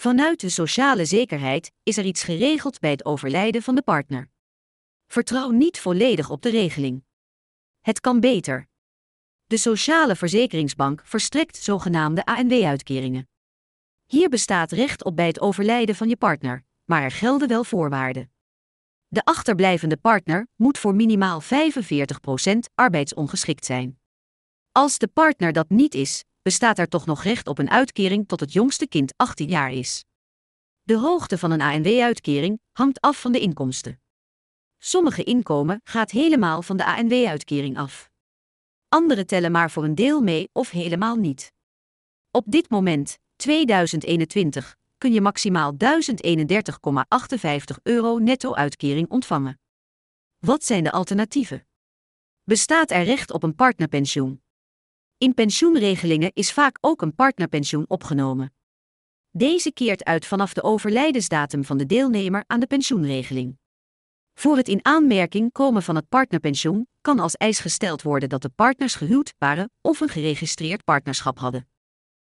Vanuit de sociale zekerheid is er iets geregeld bij het overlijden van de partner. Vertrouw niet volledig op de regeling. Het kan beter. De Sociale Verzekeringsbank verstrekt zogenaamde ANW-uitkeringen. Hier bestaat recht op bij het overlijden van je partner, maar er gelden wel voorwaarden. De achterblijvende partner moet voor minimaal 45% arbeidsongeschikt zijn. Als de partner dat niet is, bestaat er toch nog recht op een uitkering tot het jongste kind 18 jaar is. De hoogte van een ANW-uitkering hangt af van de inkomsten. Sommige inkomen gaat helemaal van de ANW-uitkering af. Andere tellen maar voor een deel mee of helemaal niet. Op dit moment, 2021, kun je maximaal 1031,58 euro netto-uitkering ontvangen. Wat zijn de alternatieven? Bestaat er recht op een partnerpensioen? In pensioenregelingen is vaak ook een partnerpensioen opgenomen. Deze keert uit vanaf de overlijdensdatum van de deelnemer aan de pensioenregeling. Voor het in aanmerking komen van het partnerpensioen kan als eis gesteld worden dat de partners gehuwd waren of een geregistreerd partnerschap hadden.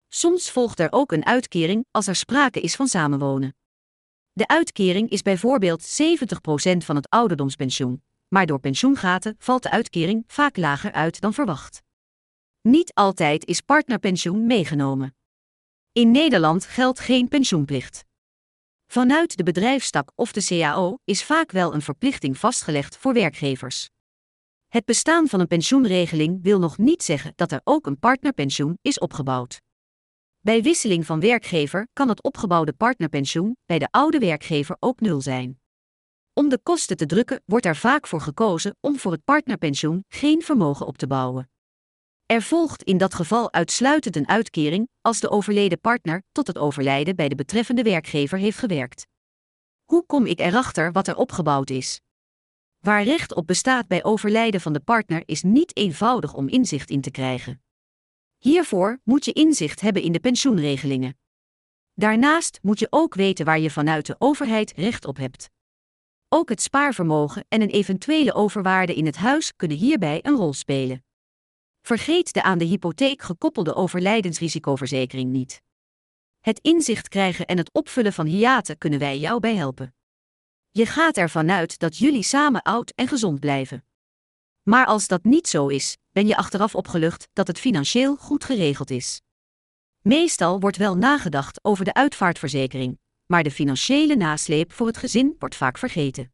Soms volgt er ook een uitkering als er sprake is van samenwonen. De uitkering is bijvoorbeeld 70% van het ouderdomspensioen, maar door pensioengaten valt de uitkering vaak lager uit dan verwacht. Niet altijd is partnerpensioen meegenomen. In Nederland geldt geen pensioenplicht. Vanuit de bedrijfstak of de CAO is vaak wel een verplichting vastgelegd voor werkgevers. Het bestaan van een pensioenregeling wil nog niet zeggen dat er ook een partnerpensioen is opgebouwd. Bij wisseling van werkgever kan het opgebouwde partnerpensioen bij de oude werkgever ook nul zijn. Om de kosten te drukken wordt er vaak voor gekozen om voor het partnerpensioen geen vermogen op te bouwen. Er volgt in dat geval uitsluitend een uitkering als de overleden partner tot het overlijden bij de betreffende werkgever heeft gewerkt. Hoe kom ik erachter wat er opgebouwd is? Waar recht op bestaat bij overlijden van de partner is niet eenvoudig om inzicht in te krijgen. Hiervoor moet je inzicht hebben in de pensioenregelingen. Daarnaast moet je ook weten waar je vanuit de overheid recht op hebt. Ook het spaarvermogen en een eventuele overwaarde in het huis kunnen hierbij een rol spelen. Vergeet de aan de hypotheek gekoppelde overlijdensrisicoverzekering niet. Het inzicht krijgen en het opvullen van hiaten kunnen wij jou bij helpen. Je gaat ervan uit dat jullie samen oud en gezond blijven. Maar als dat niet zo is, ben je achteraf opgelucht dat het financieel goed geregeld is. Meestal wordt wel nagedacht over de uitvaartverzekering, maar de financiële nasleep voor het gezin wordt vaak vergeten.